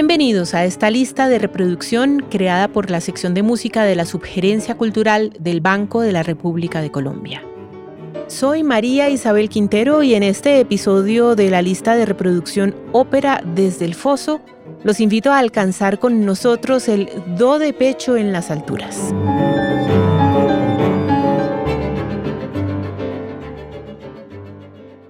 Bienvenidos a esta lista de reproducción creada por la sección de música de la Subgerencia Cultural del Banco de la República de Colombia. Soy María Isabel Quintero y en este episodio de la lista de reproducción Ópera desde el Foso, los invito a alcanzar con nosotros el Do de pecho en las alturas.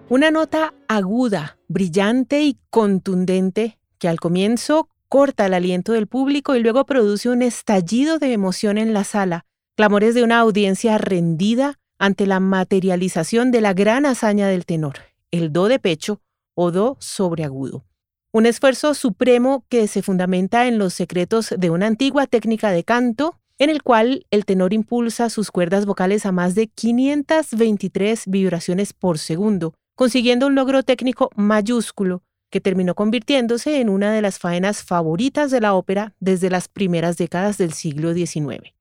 Una nota aguda, brillante y contundente que al comienzo corta el aliento del público y luego produce un estallido de emoción en la sala, clamores de una audiencia rendida ante la materialización de la gran hazaña del tenor, el do de pecho o do sobreagudo. Un esfuerzo supremo que se fundamenta en los secretos de una antigua técnica de canto, en el cual el tenor impulsa sus cuerdas vocales a más de 523 vibraciones por segundo, consiguiendo un logro técnico mayúsculo que terminó convirtiéndose en una de las faenas favoritas de la ópera desde las primeras décadas del siglo XIX.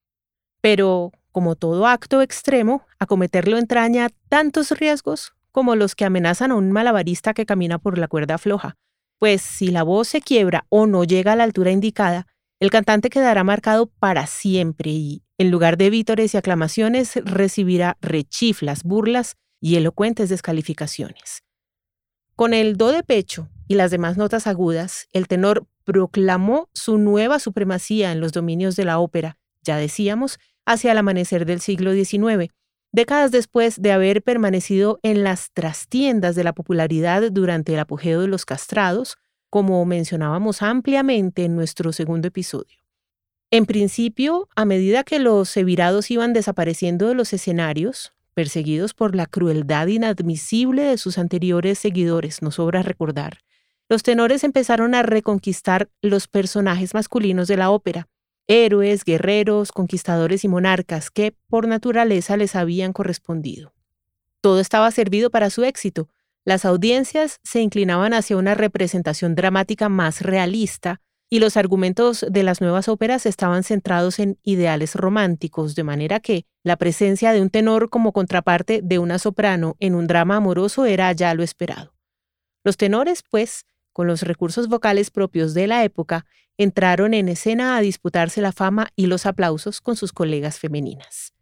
Pero, como todo acto extremo, acometerlo entraña tantos riesgos como los que amenazan a un malabarista que camina por la cuerda floja, pues si la voz se quiebra o no llega a la altura indicada, el cantante quedará marcado para siempre y, en lugar de vítores y aclamaciones, recibirá rechiflas, burlas y elocuentes descalificaciones. Con el do de pecho y las demás notas agudas, el tenor proclamó su nueva supremacía en los dominios de la ópera, ya decíamos, hacia el amanecer del siglo XIX, décadas después de haber permanecido en las trastiendas de la popularidad durante el apogeo de los castrados, como mencionábamos ampliamente en nuestro segundo episodio. En principio, a medida que los sevirados iban desapareciendo de los escenarios, perseguidos por la crueldad inadmisible de sus anteriores seguidores, nos sobra recordar, los tenores empezaron a reconquistar los personajes masculinos de la ópera, héroes, guerreros, conquistadores y monarcas que por naturaleza les habían correspondido. Todo estaba servido para su éxito. Las audiencias se inclinaban hacia una representación dramática más realista y los argumentos de las nuevas óperas estaban centrados en ideales románticos, de manera que la presencia de un tenor como contraparte de una soprano en un drama amoroso era ya lo esperado. Los tenores, pues, con los recursos vocales propios de la época, entraron en escena a disputarse la fama y los aplausos con sus colegas femeninas.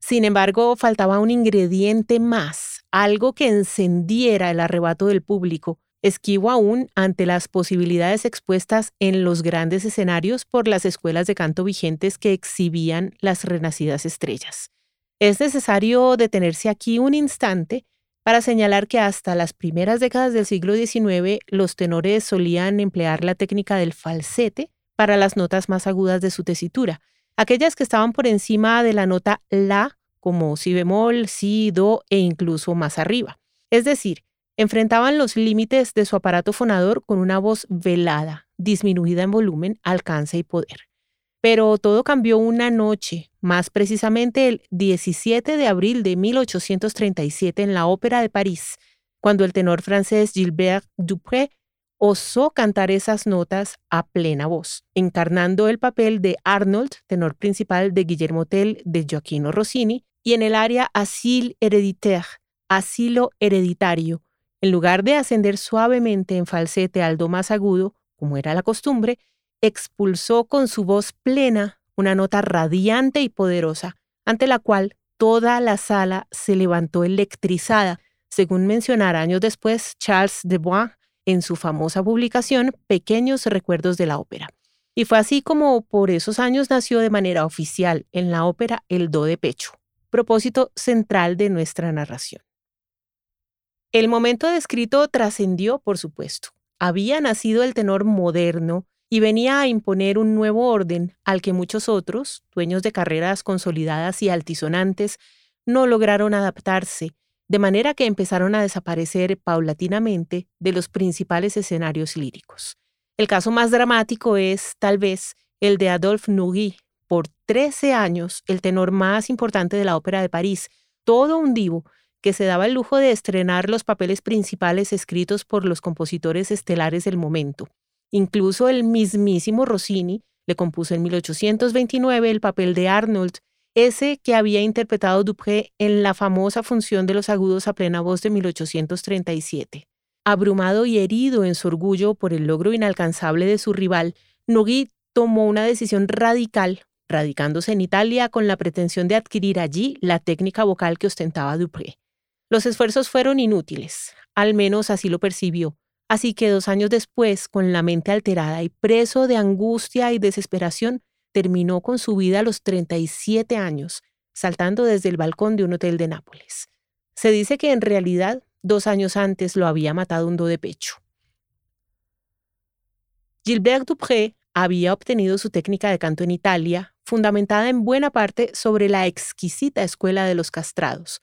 Sin embargo, faltaba un ingrediente más, algo que encendiera el arrebato del público, esquivo aún ante las posibilidades expuestas en los grandes escenarios por las escuelas de canto vigentes que exhibían las renacidas estrellas. Es necesario detenerse aquí un instante para señalar que hasta las primeras décadas del siglo XIX los tenores solían emplear la técnica del falsete para las notas más agudas de su tesitura, aquellas que estaban por encima de la nota la, como si bemol, si, do e incluso más arriba. Es decir, enfrentaban los límites de su aparato fonador con una voz velada, disminuida en volumen, alcance y poder. Pero todo cambió una noche, más precisamente el 17 de abril de 1837 en la Ópera de París, cuando el tenor francés Gilbert Dupré osó cantar esas notas a plena voz, encarnando el papel de Arnold, tenor principal de Guillermo Tell de Gioacchino Rossini, y en el área Asile héréditaire, asilo hereditario, en lugar de ascender suavemente en falsete al do más agudo, como era la costumbre, expulsó con su voz plena una nota radiante y poderosa, ante la cual toda la sala se levantó electrizada, según mencionara años después Charles de Bois en su famosa publicación Pequeños Recuerdos de la Ópera. Y fue así como por esos años nació de manera oficial en la ópera el do de pecho, propósito central de nuestra narración. El momento descrito trascendió, por supuesto. Había nacido el tenor moderno, y venía a imponer un nuevo orden al que muchos otros, dueños de carreras consolidadas y altisonantes, no lograron adaptarse, de manera que empezaron a desaparecer paulatinamente de los principales escenarios líricos. El caso más dramático es, tal vez, el de Adolphe Nourry, por 13 años el tenor más importante de la Ópera de París, todo un divo que se daba el lujo de estrenar los papeles principales escritos por los compositores estelares del momento, Incluso el mismísimo Rossini le compuso en 1829 el papel de Arnold, ese que había interpretado Dupré en la famosa función de los agudos a plena voz de 1837. Abrumado y herido en su orgullo por el logro inalcanzable de su rival, Nogui tomó una decisión radical, radicándose en Italia con la pretensión de adquirir allí la técnica vocal que ostentaba Dupré. Los esfuerzos fueron inútiles, al menos así lo percibió, así que dos años después, con la mente alterada y preso de angustia y desesperación, terminó con su vida a los 37 años, saltando desde el balcón de un hotel de Nápoles. Se dice que en realidad dos años antes lo había matado un do de pecho. Gilbert Dupré había obtenido su técnica de canto en Italia, fundamentada en buena parte sobre la exquisita escuela de los castrados.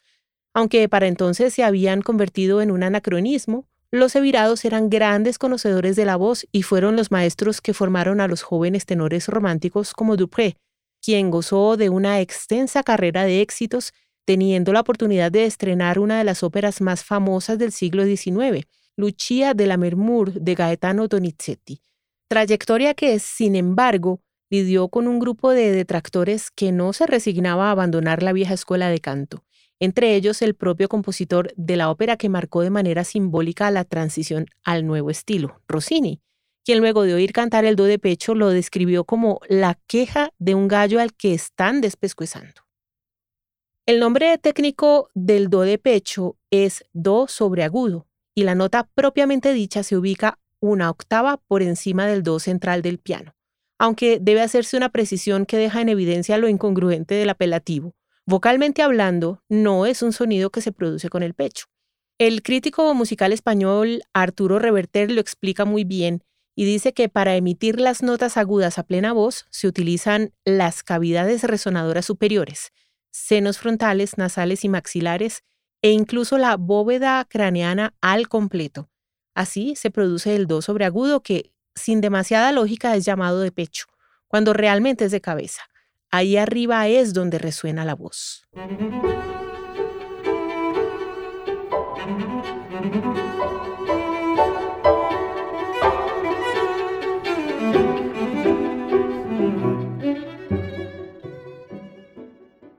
Aunque para entonces se habían convertido en un anacronismo, los evirados eran grandes conocedores de la voz y fueron los maestros que formaron a los jóvenes tenores románticos como Dupré, quien gozó de una extensa carrera de éxitos, teniendo la oportunidad de estrenar una de las óperas más famosas del siglo XIX, Lucia de la Mermur de Gaetano Donizetti, trayectoria que, sin embargo, lidió con un grupo de detractores que no se resignaba a abandonar la vieja escuela de canto, entre ellos el propio compositor de la ópera que marcó de manera simbólica la transición al nuevo estilo, Rossini, quien luego de oír cantar el do de pecho lo describió como la queja de un gallo al que están despescuezando. El nombre técnico del do de pecho es do sobre agudo y la nota propiamente dicha se ubica una octava por encima del do central del piano, aunque debe hacerse una precisión que deja en evidencia lo incongruente del apelativo. Vocalmente hablando, no es un sonido que se produce con el pecho. El crítico musical español Arturo Reverter lo explica muy bien y dice que para emitir las notas agudas a plena voz se utilizan las cavidades resonadoras superiores, senos frontales, nasales y maxilares, e incluso la bóveda craneana al completo. Así se produce el do sobreagudo que, sin demasiada lógica, es llamado de pecho, cuando realmente es de cabeza. Ahí arriba es donde resuena la voz.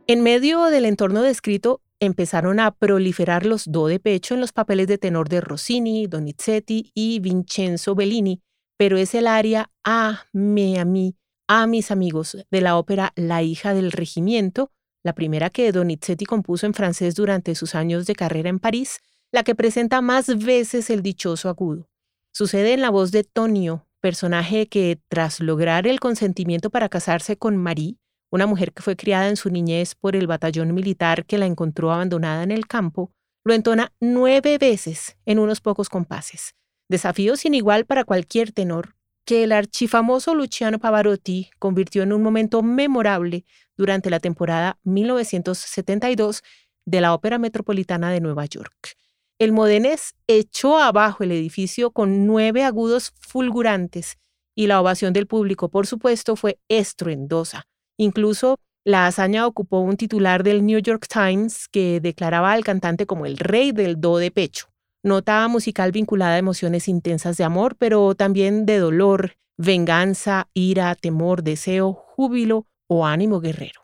En medio del entorno descrito, empezaron a proliferar los do de pecho en los papeles de tenor de Rossini, Donizetti y Vincenzo Bellini, pero es el aria A, me, a mí, a mis amigos de la ópera La hija del regimiento, la primera que Donizetti compuso en francés durante sus años de carrera en París, la que presenta más veces el dichoso agudo. Sucede en la voz de Tonio, personaje que, tras lograr el consentimiento para casarse con Marie, una mujer que fue criada en su niñez por el batallón militar que la encontró abandonada en el campo, lo entona nueve veces en unos pocos compases. Desafío sin igual para cualquier tenor, que el archifamoso Luciano Pavarotti convirtió en un momento memorable durante la temporada 1972 de la Ópera Metropolitana de Nueva York. El modenés echó abajo el edificio con nueve agudos fulgurantes y la ovación del público, por supuesto, fue estruendosa. Incluso la hazaña ocupó un titular del New York Times que declaraba al cantante como el rey del do de pecho. Nota musical vinculada a emociones intensas de amor, pero también de dolor, venganza, ira, temor, deseo, júbilo o ánimo guerrero.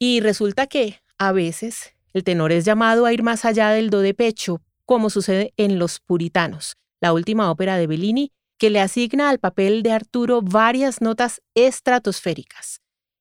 Y resulta que, a veces, el tenor es llamado a ir más allá del do de pecho, como sucede en Los Puritanos, la última ópera de Bellini, que le asigna al papel de Arturo varias notas estratosféricas.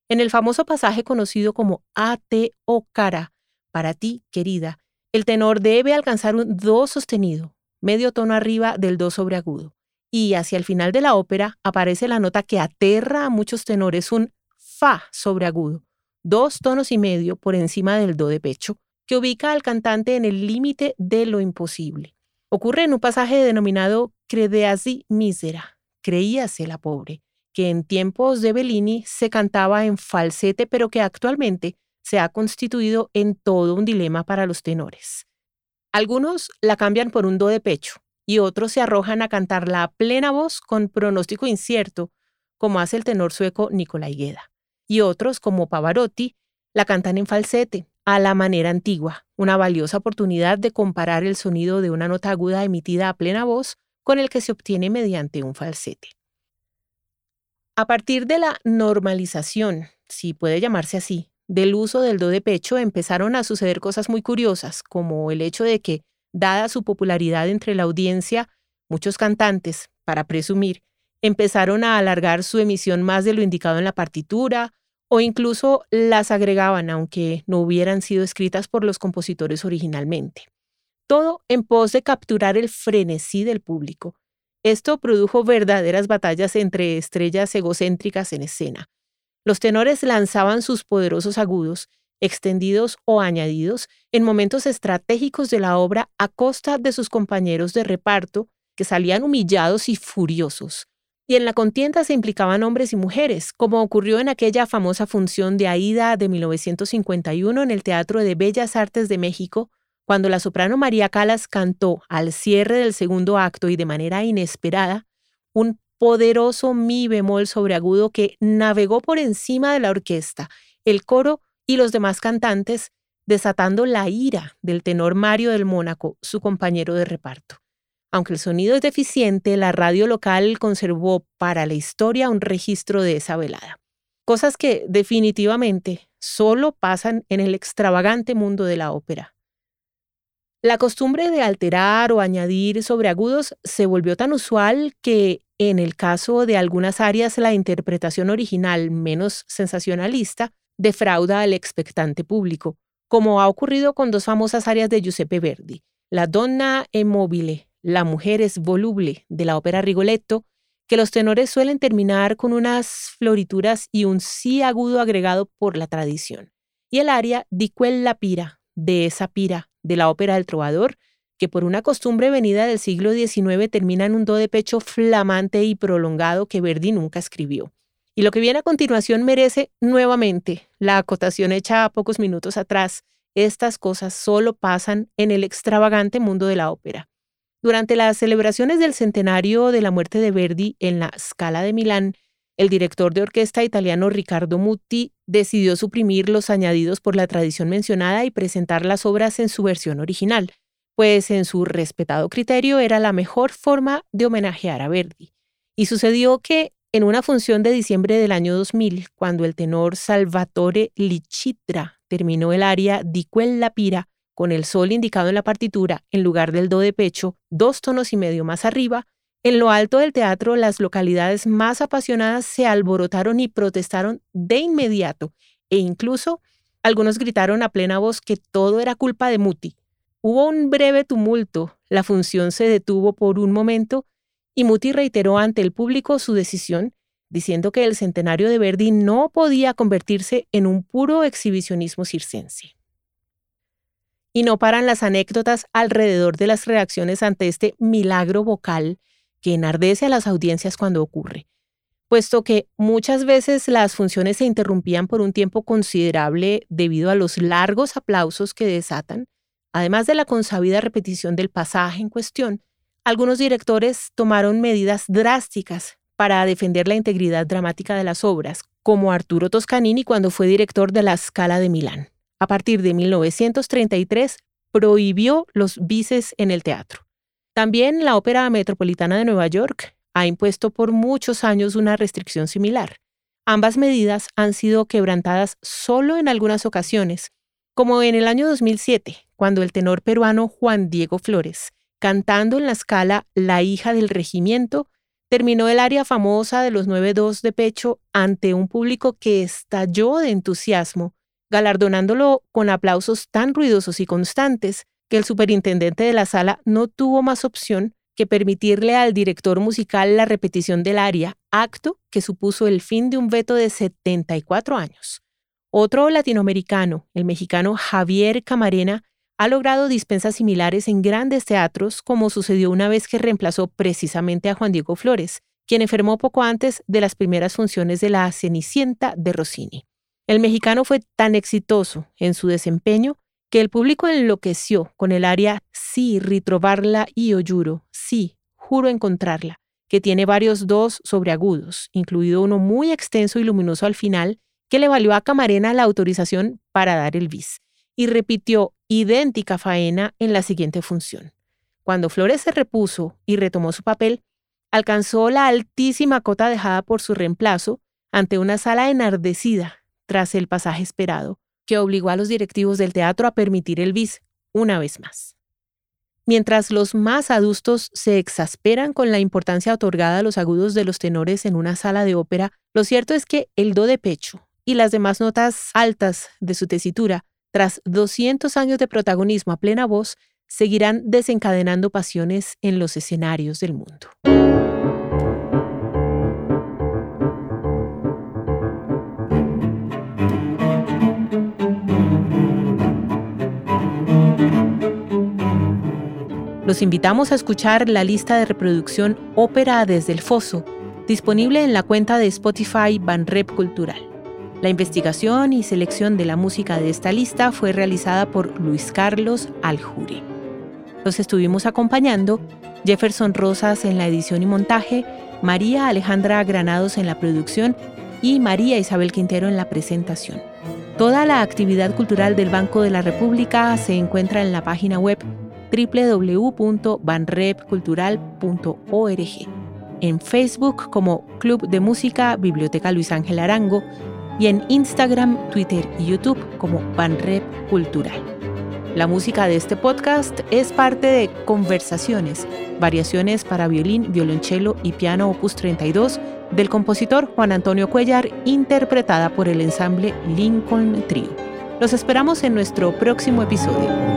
En el famoso pasaje conocido como A-T o cara, para ti, querida, el tenor debe alcanzar un do sostenido, medio tono arriba del do sobreagudo. Y hacia el final de la ópera aparece la nota que aterra a muchos tenores, un fa sobreagudo, dos tonos y medio por encima del do de pecho, que ubica al cantante en el límite de lo imposible. Ocurre en un pasaje denominado Credeasi misera, creíase la pobre, que en tiempos de Bellini se cantaba en falsete, pero que actualmente se ha constituido en todo un dilema para los tenores. Algunos la cambian por un do de pecho y otros se arrojan a cantarla a plena voz con pronóstico incierto, como hace el tenor sueco Nicolai Gueda. Y otros, como Pavarotti, la cantan en falsete, a la manera antigua, una valiosa oportunidad de comparar el sonido de una nota aguda emitida a plena voz con el que se obtiene mediante un falsete. A partir de la normalización, si puede llamarse así, del uso del do de pecho empezaron a suceder cosas muy curiosas, como el hecho de que, Dada su popularidad entre la audiencia, muchos cantantes, para presumir, empezaron a alargar su emisión más de lo indicado en la partitura o incluso las agregaban aunque no hubieran sido escritas por los compositores originalmente. Todo en pos de capturar el frenesí del público. Esto produjo verdaderas batallas entre estrellas egocéntricas en escena. Los tenores lanzaban sus poderosos agudos, extendidos o añadidos, en momentos estratégicos de la obra a costa de sus compañeros de reparto, que salían humillados y furiosos. Y en la contienda se implicaban hombres y mujeres, como ocurrió en aquella famosa función de Aida de 1951 en el Teatro de Bellas Artes de México, cuando la soprano María Calas cantó al cierre del segundo acto y de manera inesperada un poderoso mi bemol sobreagudo que navegó por encima de la orquesta, el coro y los demás cantantes, desatando la ira del tenor Mario del Mónaco, su compañero de reparto. Aunque el sonido es deficiente, la radio local conservó para la historia un registro de esa velada. Cosas que definitivamente solo pasan en el extravagante mundo de la ópera. La costumbre de alterar o añadir sobreagudos se volvió tan usual que, en el caso de algunas áreas, la interpretación original menos sensacionalista defrauda al expectante público, como ha ocurrido con dos famosas áreas de Giuseppe Verdi, la Donna e Mobile la mujer es voluble de la ópera Rigoletto, que los tenores suelen terminar con unas florituras y un sí agudo agregado por la tradición. Y el aria Di quella pira, de esa pira, de la ópera del trovador, que por una costumbre venida del siglo XIX termina en un do de pecho flamante y prolongado que Verdi nunca escribió. Y lo que viene a continuación merece nuevamente la acotación hecha a pocos minutos atrás. Estas cosas solo pasan en el extravagante mundo de la ópera. Durante las celebraciones del centenario de la muerte de Verdi en la Scala de Milán, el director de orquesta italiano Riccardo Mutti decidió suprimir los añadidos por la tradición mencionada y presentar las obras en su versión original, pues en su respetado criterio era la mejor forma de homenajear a Verdi. Y sucedió que en una función de diciembre del año 2000, cuando el tenor Salvatore Licitra terminó el aria Di quella pira, con el sol indicado en la partitura en lugar del do de pecho, dos tonos y medio más arriba, en lo alto del teatro las localidades más apasionadas se alborotaron y protestaron de inmediato, e incluso algunos gritaron a plena voz que todo era culpa de Muti. Hubo un breve tumulto, la función se detuvo por un momento y Muti reiteró ante el público su decisión, diciendo que el centenario de Verdi no podía convertirse en un puro exhibicionismo circense. Y no paran las anécdotas alrededor de las reacciones ante este milagro vocal que enardece a las audiencias cuando ocurre, puesto que muchas veces las funciones se interrumpían por un tiempo considerable debido a los largos aplausos que desatan, además de la consabida repetición del pasaje en cuestión, algunos directores tomaron medidas drásticas para defender la integridad dramática de las obras, como Arturo Toscanini cuando fue director de la Scala de Milán a partir de 1933, prohibió los bises en el teatro. También la Ópera Metropolitana de Nueva York ha impuesto por muchos años una restricción similar. Ambas medidas han sido quebrantadas solo en algunas ocasiones, como en el año 2007, cuando el tenor peruano Juan Diego Flores, cantando en la escala La hija del regimiento, terminó el área famosa de los nueve dos de pecho ante un público que estalló de entusiasmo galardonándolo con aplausos tan ruidosos y constantes que el superintendente de la sala no tuvo más opción que permitirle al director musical la repetición del aria, acto que supuso el fin de un veto de 74 años. Otro latinoamericano, el mexicano Javier Camarena, ha logrado dispensas similares en grandes teatros, como sucedió una vez que reemplazó precisamente a Juan Diego Flores, quien enfermó poco antes de las primeras funciones de La Cenicienta de Rossini. El mexicano fue tan exitoso en su desempeño que el público enloqueció con el aria Sí, ritrovarla y oyuro, sí, juro encontrarla, que tiene varios dos sobreagudos, incluido uno muy extenso y luminoso al final, que le valió a Camarena la autorización para dar el bis, y repitió idéntica faena en la siguiente función. Cuando Flores se repuso y retomó su papel, alcanzó la altísima cota dejada por su reemplazo ante una sala enardecida tras el pasaje esperado, que obligó a los directivos del teatro a permitir el bis una vez más. Mientras los más adustos se exasperan con la importancia otorgada a los agudos de los tenores en una sala de ópera, lo cierto es que el do de pecho y las demás notas altas de su tesitura, tras 200 años de protagonismo a plena voz, seguirán desencadenando pasiones en los escenarios del mundo. Los invitamos a escuchar la lista de reproducción Ópera desde el Foso, disponible en la cuenta de Spotify Banrep Cultural. La investigación y selección de la música de esta lista fue realizada por Luis Carlos Aljure. Los estuvimos acompañando Jefferson Rosas en la edición y montaje, María Alejandra Granados en la producción y María Isabel Quintero en la presentación. Toda la actividad cultural del Banco de la República se encuentra en la página web www.banrepcultural.org, en Facebook como Club de Música Biblioteca Luis Ángel Arango y en Instagram, Twitter y YouTube como Banrep Cultural. La música de este podcast es parte de Conversaciones, variaciones para violín, violonchelo y piano opus 32 del compositor Juan Antonio Cuellar, interpretada por el ensamble Lincoln Trio. Los esperamos en nuestro próximo episodio.